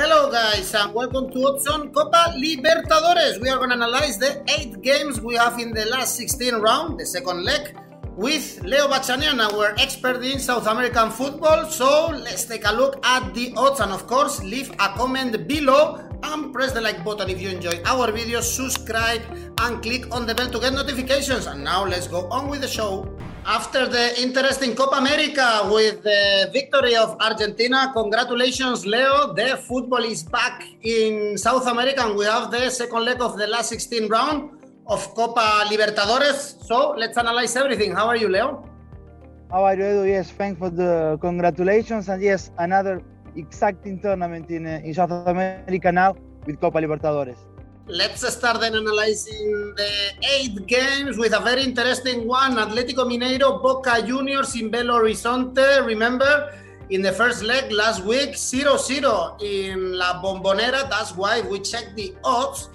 Hello, guys, and welcome to Odds Copa Libertadores. We are going to analyze the eight games we have in the last 16 round, the second leg, with Leo Bachanian, our expert in South American football. So let's take a look at the odds, and of course, leave a comment below and press the like button if you enjoy our videos. Subscribe and click on the bell to get notifications. And now let's go on with the show. After the interesting Copa America with the victory of Argentina, congratulations, Leo. The football is back in South America, and we have the second leg of the last 16 round of Copa Libertadores. So let's analyze everything. How are you, Leo? How are you? Yes, thanks for the congratulations. And yes, another exciting tournament in, uh, in South America now with Copa Libertadores. Let's start then analyzing the eight games with a very interesting one. Atletico Mineiro, Boca Juniors in Belo Horizonte. Remember, in the first leg last week, 0-0 in La Bombonera. That's why we checked the odds.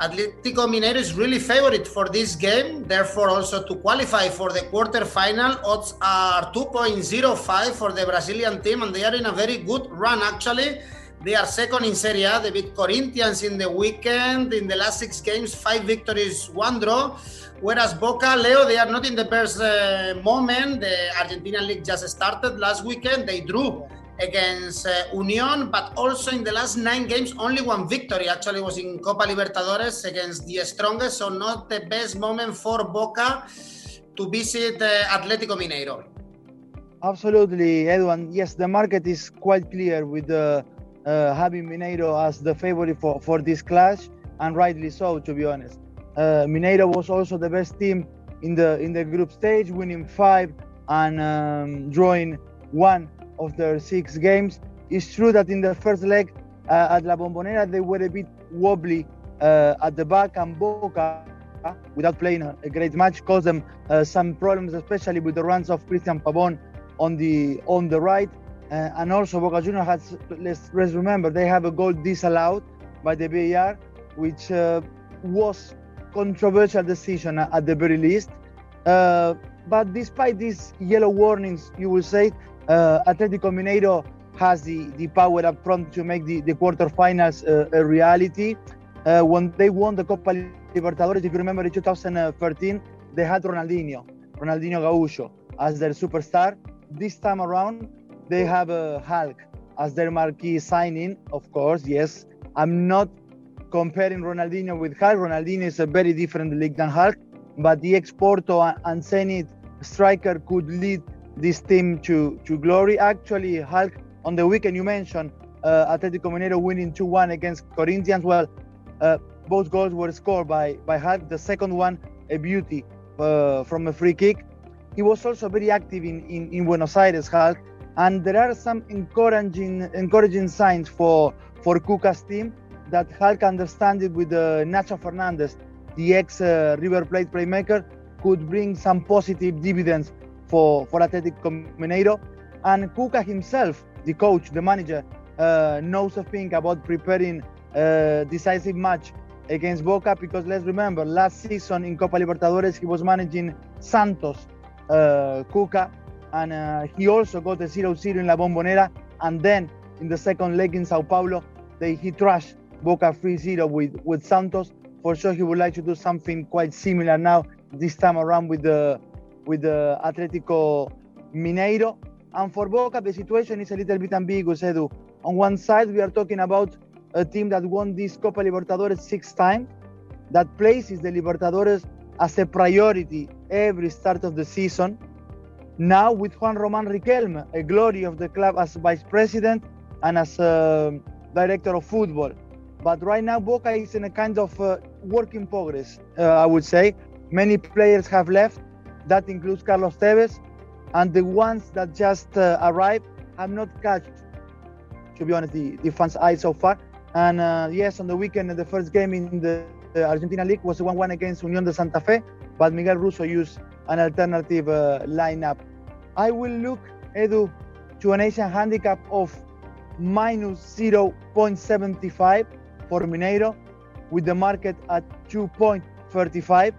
Atletico Mineiro is really favorite for this game. Therefore, also to qualify for the quarterfinal, odds are 2.05 for the Brazilian team, and they are in a very good run actually. They are second in Serie A. They beat Corinthians in the weekend. In the last six games, five victories, one draw. Whereas Boca, Leo, they are not in the best uh, moment. The Argentina League just started last weekend. They drew against uh, Union, but also in the last nine games, only one victory actually was in Copa Libertadores against the strongest. So, not the best moment for Boca to visit uh, Atletico Mineiro. Absolutely, Edwin. Yes, the market is quite clear with the. Uh, having Mineiro as the favorite for, for this clash, and rightly so, to be honest. Uh, Mineiro was also the best team in the in the group stage, winning five and um, drawing one of their six games. It's true that in the first leg uh, at La Bombonera they were a bit wobbly uh, at the back, and Boca, without playing a, great match, caused them uh, some problems, especially with the runs of Christian Pavon on the on the right. Uh, and also Boca Juniors has, let's, let's, remember, they have a goal disallowed by the VAR, which uh, was controversial decision at the very least. Uh, but despite these yellow warnings, you will say, uh, Atletico Mineiro has the, the power up front to make the, the quarterfinals uh, a reality. Uh, when they won the Copa Libertadores, if you remember in 2013, they had Ronaldinho, Ronaldinho Gaúcho, as their superstar. This time around, they have a Hulk as their marquee signing, of course. Yes, I'm not comparing Ronaldinho with Hulk. Ronaldinho is a very different league than Hulk, but the ex-Porto and Zenit striker could lead this team to, to glory. Actually, Hulk on the weekend you mentioned uh, Atletico Mineiro winning 2-1 against Corinthians. Well, uh, both goals were scored by by Hulk. The second one, a beauty uh, from a free kick. He was also very active in, in, in Buenos Aires, Hulk and there are some encouraging encouraging signs for for Cuca's team that Hulk understand it with uh, Nacho Fernandez, the ex uh, River Plate playmaker, could bring some positive dividends for for Atletico Mineiro, and Cuca himself, the coach, the manager, uh, knows a thing about preparing a decisive match against Boca because let's remember last season in Copa Libertadores he was managing Santos, uh, and uh, he also got a 0-0 in La Bombonera, and then in the second leg in Sao Paulo, they he trashed Boca 3-0 with with Santos. For sure, he would like to do something quite similar now this time around with the with the Atletico Mineiro. And for Boca, the situation is a little bit ambiguous, Edu. On one side, we are talking about a team that won this Copa Libertadores six times, that places the Libertadores as a priority every start of the season now with Juan Roman Riquelme, a glory of the club as vice president and as uh, director of football. But right now, Boca is in a kind of uh, work in progress, uh, I would say. Many players have left. That includes Carlos Tevez. And the ones that just uh, arrived have not catch, to be honest, the, the fans' eye so far. And uh, yes, on the weekend, the first game in the, Argentina League was 1 1 against Unión de Santa Fe. But Miguel Russo used an alternative uh, lineup. I will look, Edu, to an Asian handicap of minus 0.75 for Mineiro, with the market at 2.35.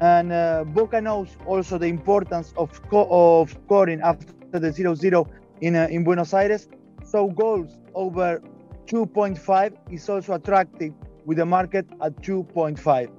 And uh, Boca knows also the importance of, of scoring after the 0 0 in, uh, in Buenos Aires. So goals over 2.5 is also attractive with the market at 2.5.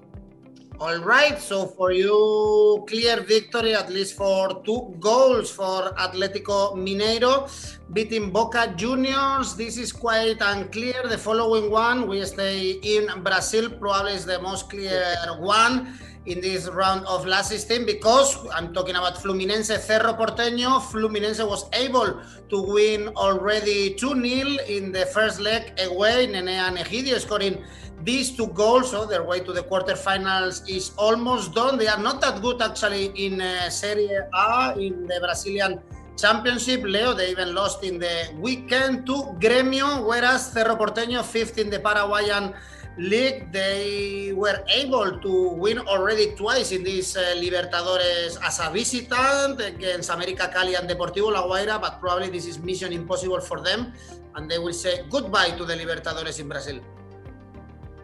All right, so for you, clear victory, at least for two goals for Atletico Mineiro, beating Boca Juniors. This is quite unclear. The following one, we stay in Brazil, probably is the most clear one in this round of last 16 because I'm talking about Fluminense Cerro Porteño. Fluminense was able to win already 2 0 in the first leg away. Nene and Egidio scoring these two goals, so their way to the quarterfinals is almost done. They are not that good actually in uh, Serie A, in the Brazilian Championship. Leo, they even lost in the weekend to Gremio, whereas Cerro Porteño, fifth in the Paraguayan League, they were able to win already twice in this uh, Libertadores as a visitant against America Cali and Deportivo La Guaira, but probably this is mission impossible for them, and they will say goodbye to the Libertadores in Brazil.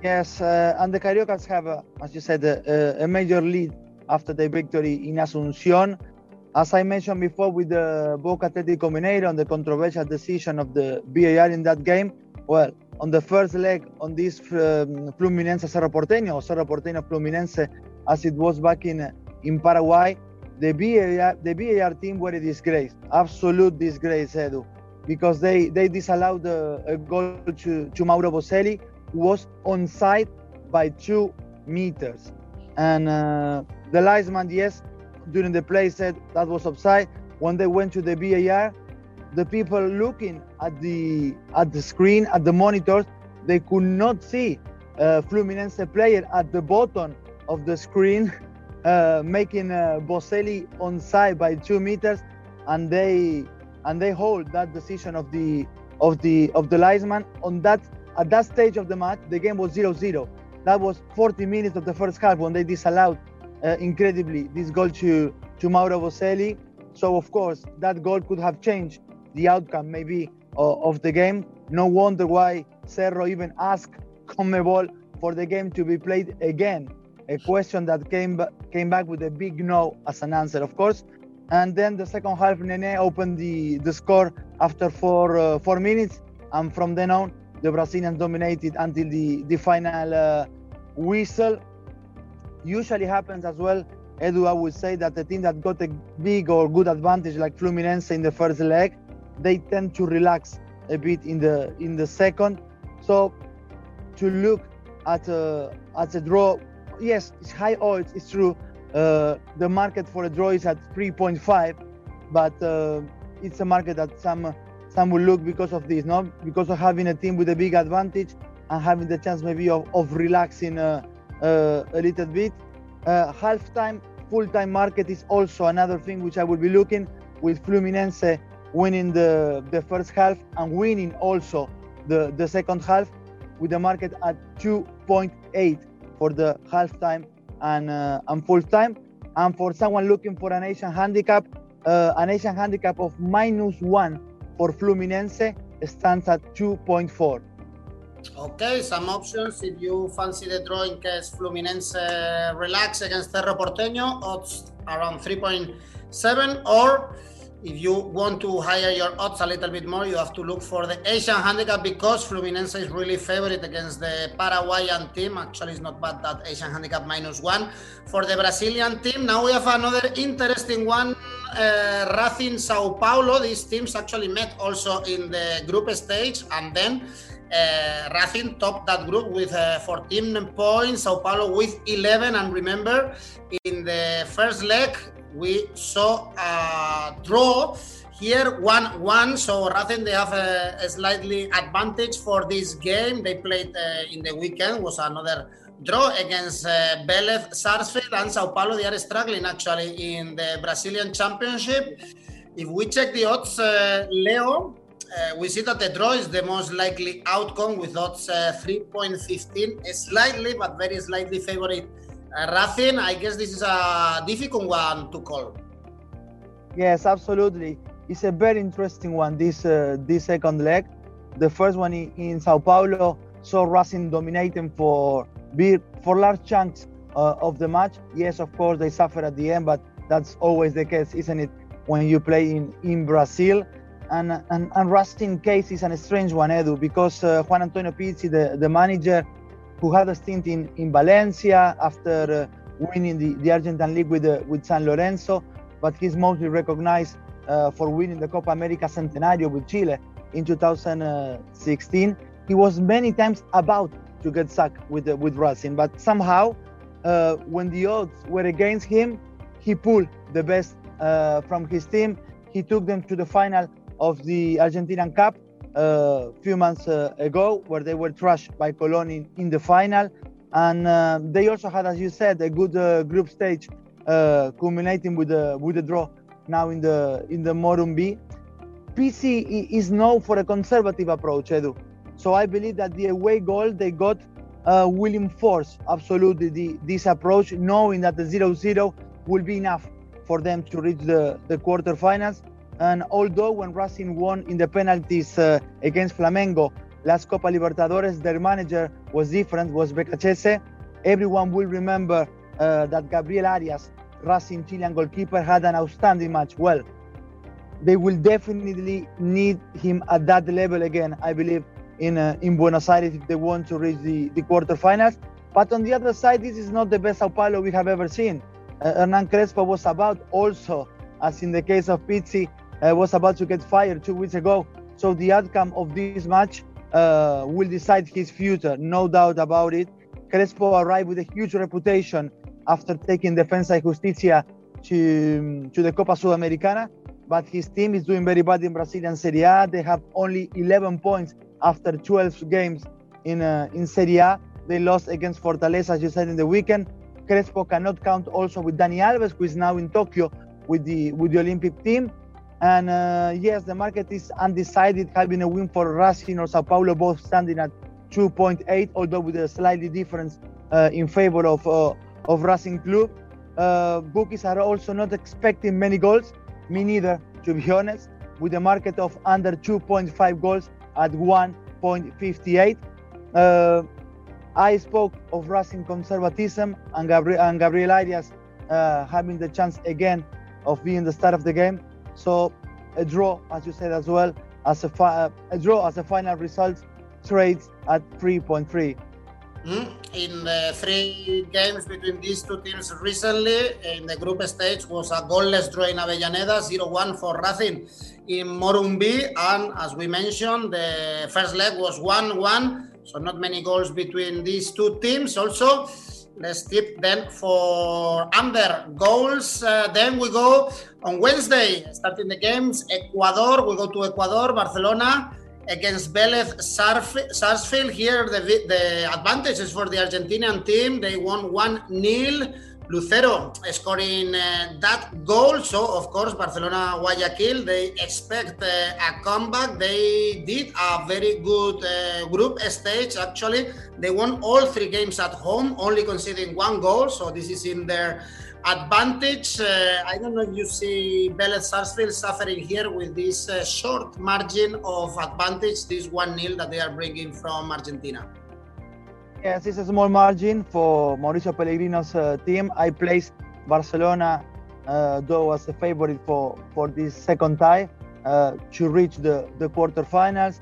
Yes, uh, and the Cariocas have, uh, as you said, uh, a major lead after the victory in Asunción. As I mentioned before, with the Boca Atlético Mineiro and the controversial decision of the VAR in that game, well, on the first leg on this um, Fluminense Cerro Porteño or Cerro Porteño Fluminense, as it was back in in Paraguay, the VAR the VAR team were a disgrace, absolute disgrace, Edu, because they they disallowed a, a goal to, to Mauro Boselli was onside by two meters. And uh, the linesman, yes, during the play said that was offside. When they went to the VAR, the people looking at the at the screen, at the monitors, they could not see a Fluminense player at the bottom of the screen uh, making uh, Boselli onside by two meters, and they and they hold that decision of the of the of the linesman on that at that stage of the match, the game was 0 0. That was 40 minutes of the first half when they disallowed uh, incredibly this goal to, to Mauro Boselli. So, of course, that goal could have changed the outcome maybe uh, of the game. No wonder why Cerro even asked Conmebol for the game to be played again. A question that came came back with a big no as an answer, of course. And then the second half, Nene opened the, the score after four uh, four minutes, and from then on, the Brazilians dominated until the, the final uh, whistle. Usually happens as well, Edu, I would say that the team that got a big or good advantage like Fluminense in the first leg, they tend to relax a bit in the in the second. So to look at a at a draw, yes, it's high odds. It's true. Uh, the market for a draw is at 3.5, but uh, it's a market that some some will look because of this, no? Because of having a team with a big advantage and having the chance maybe of, of relaxing uh, uh, a little bit. Uh, half-time, full-time market is also another thing which I will be looking with Fluminense winning the, the first half and winning also the, the second half with the market at 2.8 for the half-time and, uh, and full-time. And for someone looking for an Asian handicap, uh, an Asian handicap of minus one for Fluminense stands at 2.4. Okay, some options. If you fancy the draw in case Fluminense relax against Cerro Porteño, odds around 3.7 or if you want to higher your odds a little bit more, you have to look for the Asian handicap because Fluminense is really favorite against the Paraguayan team. Actually, it's not bad that Asian handicap minus one. For the Brazilian team, now we have another interesting one. Uh, Racing Sao Paulo. These teams actually met also in the group stage and then uh, Racing topped that group with uh, 14 points, Sao Paulo with 11. And remember, in the first leg, we saw a draw here 1-1 so Racing they have a, a, slightly advantage for this game. They played uh, in the weekend was another draw against uh, Sarsfield and Sao Paulo. They are struggling actually in the Brazilian championship. If we check the odds uh, Leo uh, we see that the draw is the most likely outcome with odds uh, 3.15 slightly but very slightly favorite uh, Racing, I guess this is a difficult one to call. Yes, absolutely. It's a very interesting one. This uh, this second leg, the first one in, in Sao Paulo saw Racing dominating for big, for large chunks uh, of the match. Yes, of course they suffer at the end, but that's always the case, isn't it? When you play in in Brazil, And, and, and Racing case is a strange one, Edu, because uh, Juan Antonio Pizzi, the, the manager who had a stint in, in Valencia after uh, winning the, the Argentine League with, uh, with San Lorenzo, but he's mostly recognized uh, for winning the Copa America Centenario with Chile in 2016. He was many times about to get sacked with, with Racing, but somehow, uh, when the odds were against him, he pulled the best uh, from his team. He took them to the final of the Argentinian Cup a uh, few months uh, ago, where they were trashed by Colón in, in the final. And uh, they also had, as you said, a good group stage, culminating with a with a draw now in the in the Morumbi. Pizzi is known for a conservative approach, Edu. So I believe that the away goal they got uh, will enforce absolutely the, this approach, knowing that the 0-0 will be enough for them to reach the, the quarterfinals. And although when Racing won in the penalties uh, against Flamengo last Copa Libertadores, their manager was different, was Beccacece. Everyone will remember uh, that Gabriel Arias, Racing Chilean goalkeeper, had an outstanding match. Well, they will definitely need him at that level again, I believe, in uh, in Buenos Aires if they want to reach the, the quarterfinals. But on the other side, this is not the best Sao Paulo we have ever seen. Uh, Hernan Crespo was about also, as in the case of Pizzi, was about to get fired two weeks ago. So the outcome of this match uh, will decide his future, no doubt about it. Crespo arrived with a huge reputation after taking Defensa y Justicia to, to the Copa Sudamericana, but his team is doing very bad in Brazilian Serie A. They have only 11 points after 12 games in, uh, in Serie A. They lost against Fortaleza, as you said, in the weekend. Crespo cannot count also with Dani Alves, who is now in Tokyo with the with the Olympic team. And uh, yes, the market is undecided, having a win for Racing or Sao Paulo, both standing at 2.8, although with a slightly difference uh, in favor of uh, of Racing Club. Uh, bookies are also not expecting many goals, me neither, to be honest, with a market of under 2.5 goals at 1.58. Uh, I spoke of Racing conservatism and, Gabriel, and Gabriel Arias uh, having the chance again of being the start of the game. So a draw, as you said as well, as a, fi- a draw as a final result trades at 3.3. Mm. In the three games between these two teams recently, in the group stage was a goalless draw in Avellaneda, 0-1 for Racing in Morumbi, and as we mentioned, the first leg was 1-1, so not many goals between these two teams. Also, let's tip then for under goals. Uh, then we go on Wednesday, starting the games. Ecuador, we go to Ecuador, Barcelona against Vélez Sarsfield. Here, the, the advantage is for the Argentinian team. They won 1 0. Lucero scoring uh, that goal. So, of course, Barcelona Guayaquil, they expect uh, a comeback. They did a very good uh, group stage, actually. They won all three games at home, only conceding one goal. So, this is in their advantage. Uh, I don't know if you see Vélez Sarsfield suffering here with this uh, short margin of advantage, this 1 0 that they are bringing from Argentina. Yes, it's a small margin for Mauricio Pellegrino's uh, team. I placed Barcelona, uh, though, as a favorite for, for this second tie uh, to reach the, the quarterfinals.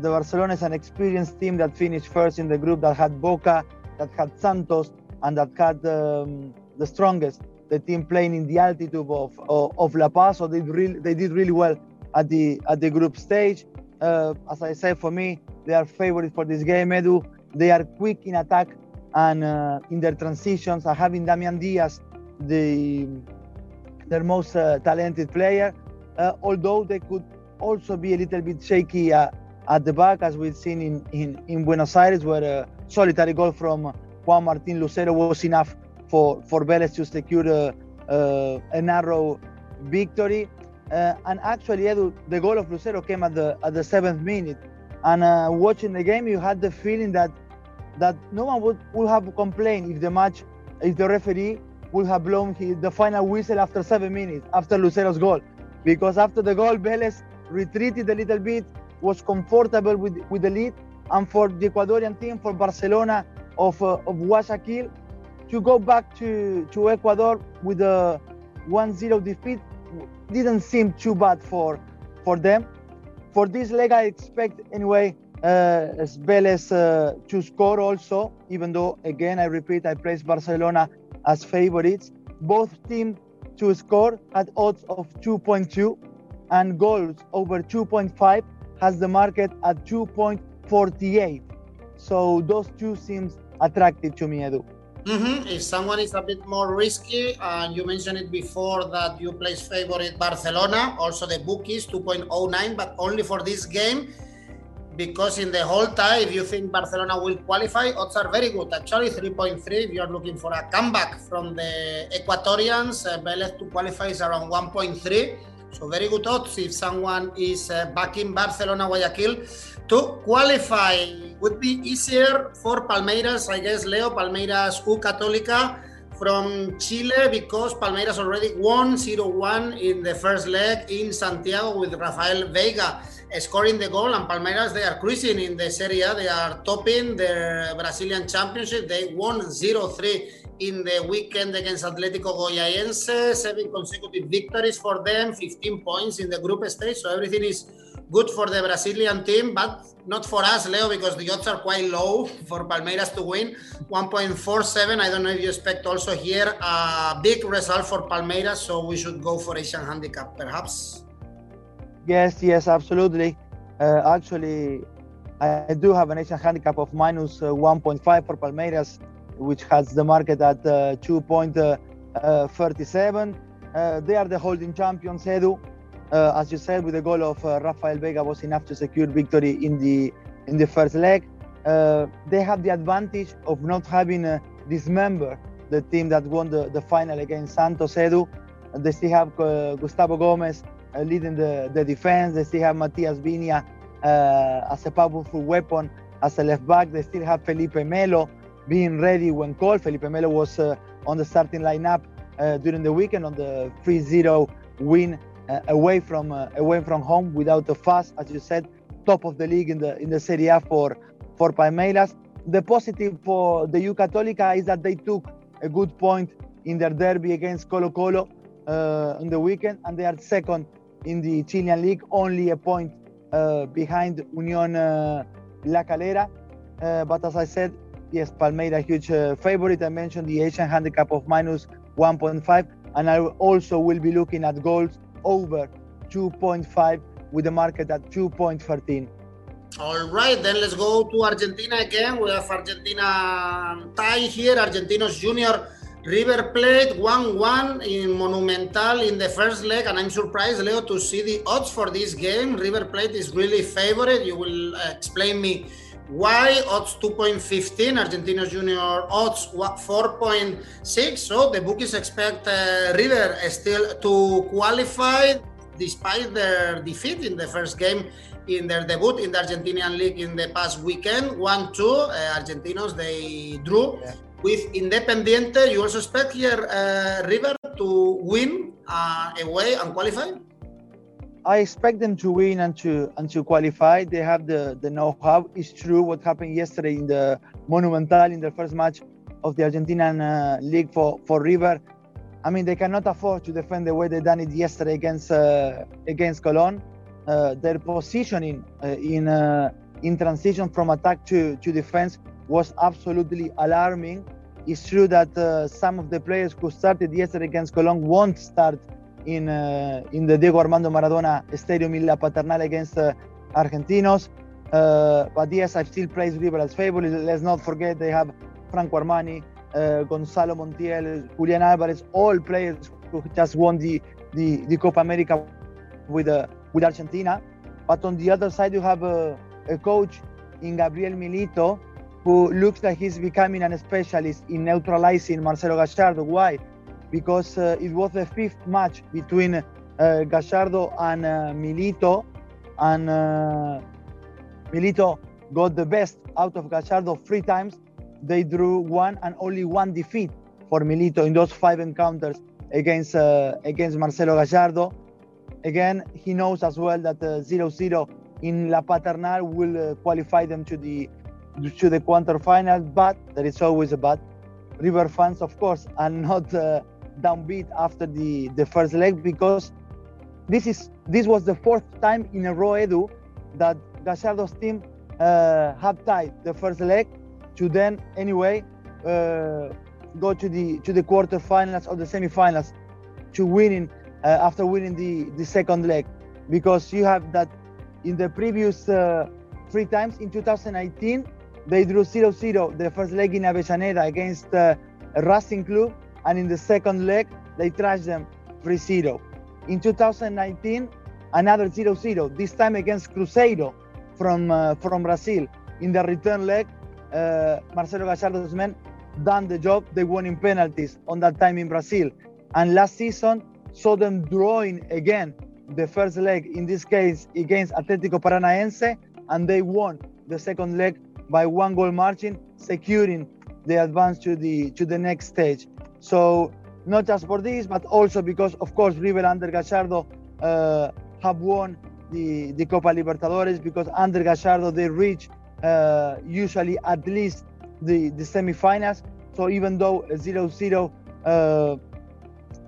The Barcelona is an experienced team that finished first in the group that had Boca, that had Santos, and that had um, the strongest, the team playing in the altitude of, of, of La Paz. So they, really, they did really well at the, at the group stage. Uh, as I said, for me, they are favorite for this game, Edu they are quick in attack and uh, in their transitions. Are having Damian Diaz, the their most uh, talented player, uh, although they could also be a little bit shaky uh, at the back, as we've seen in, in, in Buenos Aires, where a solitary goal from Juan Martin Lucero was enough for, for Vélez to secure a, a, a narrow victory. Uh, and actually, Edu, the goal of Lucero came at the at the seventh minute. And uh, watching the game, you had the feeling that that no one would, would have complained if the match, if the referee would have blown his, the final whistle after seven minutes after Lucero's goal, because after the goal, Vélez retreated a little bit, was comfortable with with the lead, and for the Ecuadorian team, for Barcelona of uh, of Guayaquil, to go back to to Ecuador with a 1-0 defeat didn't seem too bad for for them. For this leg, I expect anyway uh, Vélez uh, to score also, even though, again, I repeat, I place Barcelona as favorites. Both teams to score at odds of 2.2 and goals over 2.5 has the market at 2.48. So those two seems attractive to me, Edu. Mm-hmm. If someone is a bit more risky, and you mentioned it before that you place favorite Barcelona, also the bookies 2.09, but only for this game because in the whole tie, if you think Barcelona will qualify, odds are very good. Actually, 3.3 if you're looking for a comeback from the Ecuadorians. Uh, Vélez to qualify is around 1.3. So very good odds if someone is uh, Barcelona Guayaquil to qualify. Would be easier for Palmeiras, I guess, Leo, Palmeiras U Católica from Chile because Palmeiras already won 0-1 in the first leg in Santiago with Rafael Veiga scoring the goal and Palmeiras they are cruising in the Serie A. They are topping the Brazilian championship. They won 0-3 in the weekend against Atletico Goianiense. Seven consecutive victories for them 15 points in the group stage. So everything is good for the Brazilian team but not for us Leo because the odds are quite low for Palmeiras to win. 1.47 I don't know if you expect also here a big result for Palmeiras so we should go for Asian handicap perhaps Yes, yes, absolutely. Uh, actually, I do have an Asian handicap of minus, uh, 1.5 for Palmeiras, which has the market at uh, 2.37. Uh, they are the holding champions, Edu. Uh, as you said, with the goal of uh, Rafael Veiga was enough to secure victory in the in the first leg. they have the advantage of not having dismembered the team that won the, the final against Santos, Edu. They still have Gustavo Gomez uh, leading the, the defense. They still have Matias Viña uh, as a powerful weapon as a left back. They still have Felipe Melo being ready when called. Felipe Melo was uh, on the starting lineup during the weekend on the 3-0 win away from away from home without a fuss, as you said, top of the league in the in the Serie A for for Palmeiras. The positive for the U Católica is that they took a good point in their derby against Colo Colo uh, on the weekend, and they are second in the Chilean league, only a point uh, behind Union uh, La Calera. Uh, but as I said, yes, Palmeiras huge uh, favorite. I mentioned the Asian handicap of minus 1.5, and I also will be looking at goals over 2.5 with the market at 2.13. All right, then let's go to Argentina again. We have Argentina tie here, Argentinos Junior River Plate 1-1 in Monumental in the first leg, and I'm surprised, Leo, to see the odds for this game. River Plate is really favored. You will uh, explain me why. Odds 2.15, Argentinos Junior odds 4.6. So the bookies expect uh, River still to qualify despite their defeat in the first game in their debut in the Argentinian League in the past weekend. 1-2, uh, Argentinos, they drew. Yeah with Independiente, you also expect here uh, River to win uh, away and qualify? I expect them to win and to and to qualify. They have the, the know-how. It's true what happened yesterday in the Monumental in the first match of the Argentinian uh, league for, for River. I mean, they cannot afford to defend the way they done it yesterday against uh, against Colón. Uh, their positioning uh, in in transition from attack to, to defense was absolutely alarming. It's true that uh, some of the players who started yesterday against Colón won't start in uh, in the Diego Armando Maradona Stadium in La Paternal against uh, Argentinos. Uh, but yes, I still praise River as favorite. Let's not forget they have Franco Armani, uh, Gonzalo Montiel, Julian Alvarez, all players who just won the the, the Copa America with uh, with Argentina. But on the other side, you have a coach in Gabriel Milito who looks like he's becoming a specialist in neutralizing Marcelo Gallardo. Why? Because uh, it was the fifth match between uh, Gallardo and uh, Milito, and uh, Milito got the best out of Gallardo three times. They drew one and only one defeat for Milito in those five encounters against uh, against Marcelo Gallardo. Again, he knows as well that 0-0 uh, in La Paternal will qualify them to the to the quarterfinals, but there is always a but. River fans, of course, are not uh, downbeat after the, the first leg because this is this was the fourth time in a row, Edu, that Gallardo's team uh, have tied the first leg to then anyway uh, go to the to the quarterfinals or the semifinals to winning uh, after winning the the second leg because you have that in the previous uh, three times in 2019 they drew 0-0 the first leg in Avellaneda against uh, Racing Club and in the second leg they trashed them 3-0 in 2019 another 0-0 this time against Cruzeiro from uh, from Brazil. In the return leg uh, Marcelo Gallardo's men done the job they won in penalties on that time in Brazil. And last season saw them drawing again the first leg in this case against Atletico Paranaense and they won the second leg by one goal margin securing the advance to the to the next stage so not just for this but also because of course River under Gallardo uh, have won the, the Copa Libertadores because under Gallardo they reach uh, usually at least the, the semifinals. So even though a 0 0, uh,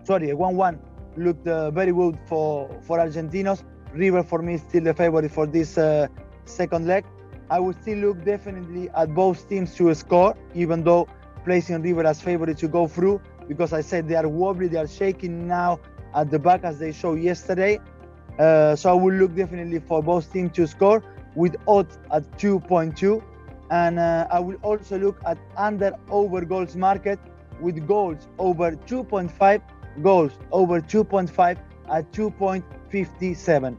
sorry, a 1 1 looked uh, very good for, for Argentinos, River for me is still the favorite for this uh, second leg. I would still look definitely at both teams to score, even though placing River as favorite to go through, because I said they are wobbly, they are shaking now at the back as they showed yesterday. Uh, so I will look definitely for both teams to score with odds at 2.2 and uh, I will also look at under over goals market with goals over 2.5 goals over 2.5 at 2.57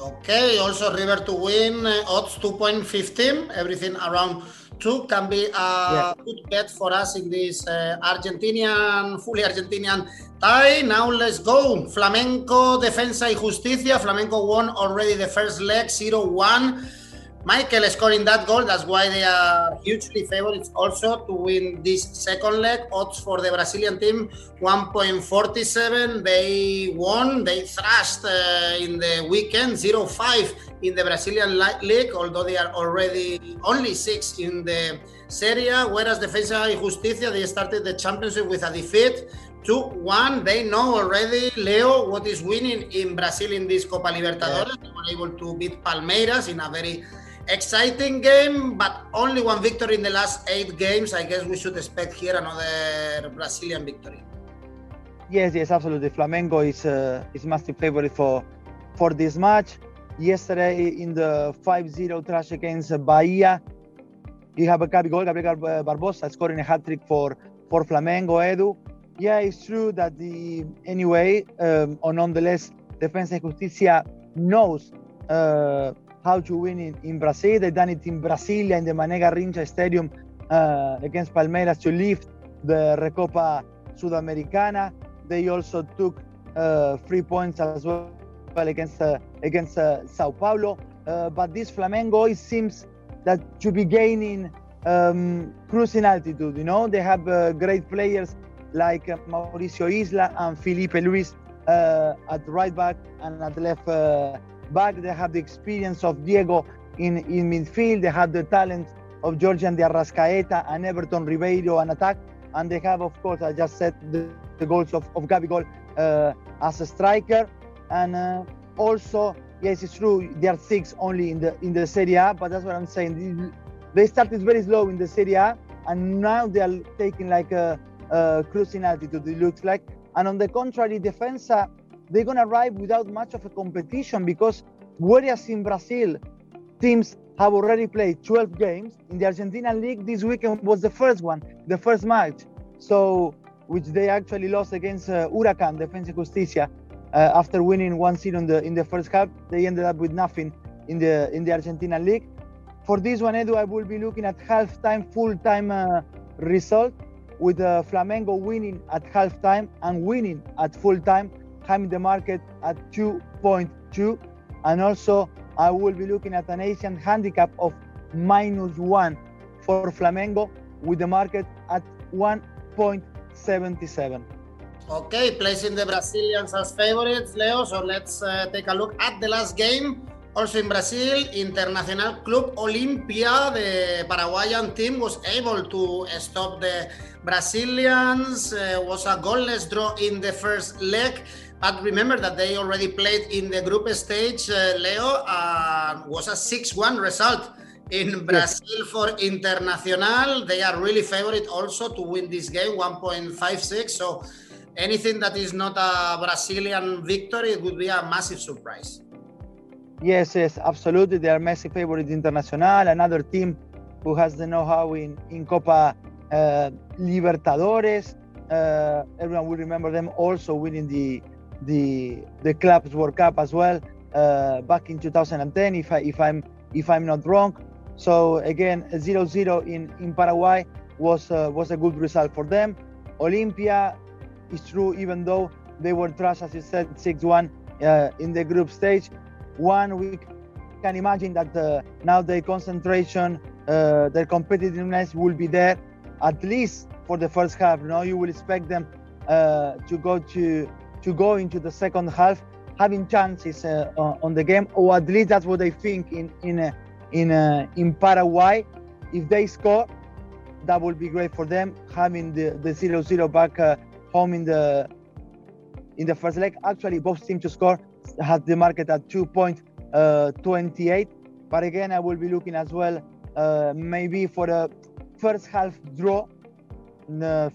okay also river to win uh, odds 2.15 everything around 2 can be a yeah. good bet for us in this uh, argentinian fully argentinian tie. Now let's go. Flamengo defensa y justicia. Flamengo won already the first leg 0-1 Michael scoring that goal. That's why they are hugely favorites also to win this second leg. Odds for the Brazilian team 1.47. They won. They thrashed uh, in the weekend 0 5 in the Brazilian league, although they are already only six in the Serie A. Whereas Defensa y Justicia, they started the championship with a defeat. 2 1. They know already, Leo, what is winning in Brazil in this Copa Libertadores. Yeah. They were able to beat Palmeiras in a very exciting game, but only one victory in the last eight games. I guess we should expect here another Brazilian victory. Yes, yes, absolutely. Flamengo is uh, is massive favorite for for this match. Yesterday in the 5-0 trash against Bahia, you have a Gabriel Barbosa scoring a hat trick for for Flamengo. Edu, yeah, it's true that the anyway, um, or nonetheless, Defensa y Justicia knows. Uh, how to win in, in Brazil. They done it in Brasilia in the Mané Garrincha Stadium uh, against Palmeiras to lift the Recopa Sudamericana. They also took uh, three points as well against uh, against uh, Sao Paulo. Uh, but this Flamengo, it seems that to be gaining um, cruising altitude. You know, they have uh, great players like Mauricio Isla and Filipe Luis at right back and at left back. They have the experience of Diego in, in midfield. They have the talent of Giorgian de Arrascaeta and Everton Ribeiro and attack. And they have, of course, I just said the, the goals of, of Gabigol uh, as a striker. And uh, also, yes, it's true, they are six only in the in the Serie A, but that's what I'm saying. They started very slow in the Serie A, and now they are taking like a, a cruising altitude, it looks like. And on the contrary, Defensa they're going to arrive without much of a competition because whereas in Brazil, teams have already played 12 games, in the Argentina League, this weekend was the first one, the first match. So, which they actually lost against uh, Huracan, Defensa Justicia, uh, after winning 1-0 in the in the first half. They ended up with nothing in the in the Argentina League. For this one, Edu, I will be looking at halftime, full-time uh, result with uh, Flamengo winning at halftime and winning at full-time having the market at 2.2 and also I will be looking at an Asian handicap of minus one for Flamengo with the market at 1.77. Okay, placing the Brazilians as favorites, Leo. So let's uh, take a look at the last game. Also in Brazil, Internacional Club Olimpia, the Paraguayan team, was able to stop the Brazilians. Uh, was a goalless draw in the first leg. But remember that they already played in the group stage, uh, Leo, uh, was a 6 1 result in Brazil yes. for Internacional. They are really favorite also to win this game, 1.56. So anything that is not a Brazilian victory, it would be a massive surprise. Yes, yes, absolutely. They are massive favorite Internacional, another team who has the know-how in, in Copa uh, Libertadores. Uh, everyone will remember them also winning the the the clubs World Cup as well uh, back in 2010, if I if I'm if I'm not wrong. So again, 0-0 in in Paraguay was uh, was a good result for them. Olimpia is true, even though they were trash, as you said, 6-1 uh, in the group stage. One, we can imagine that uh, now their concentration, uh, their competitiveness will be there, at least for the first half. You know, you will expect them uh, to go to to go into the second half having chances uh, on the game, or at least that's what they think in in uh, in uh, in Paraguay. If they score, that will be great for them. Having the the zero zero back uh, home in the in the first leg. Actually, both teams to score has the market at 2.28. Uh, but again, I will be looking as well uh, maybe for a first half draw.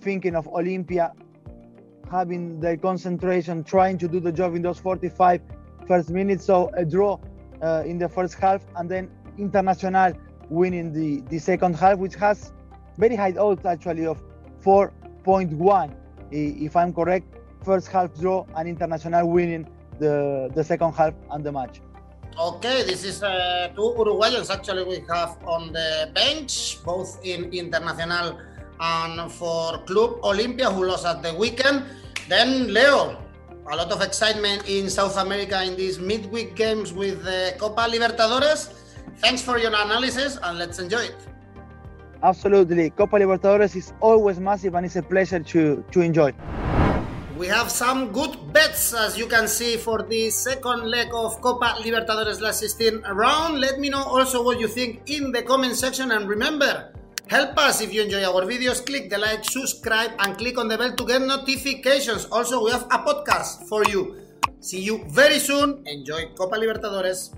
thinking of Olimpia having their concentration, trying to do the job in those 45 first minutes. So a draw uh, in the first half, and then Internacional winning the, the second half, which has very high odds actually of 4.1, if I'm correct. First half draw and Internacional winning the, the second half and the match. Okay, this is uh, two Uruguayans actually we have on the bench, both in Internacional and for Club Olimpia, who lost at the weekend. Then, Leo, a lot of excitement in South America in these midweek games with the Copa Libertadores. Thanks for your analysis and let's enjoy it. Absolutely. Copa Libertadores is always massive and it's a pleasure to, to enjoy. We have some good bets, as you can see, for the second leg of Copa Libertadores last 16 round. Let me know also what you think in the comment section. And remember, Help us if you enjoy our videos, click the like, subscribe, and click on the bell to get notifications. Also, we have a podcast for you. See you very soon. Enjoy Copa Libertadores.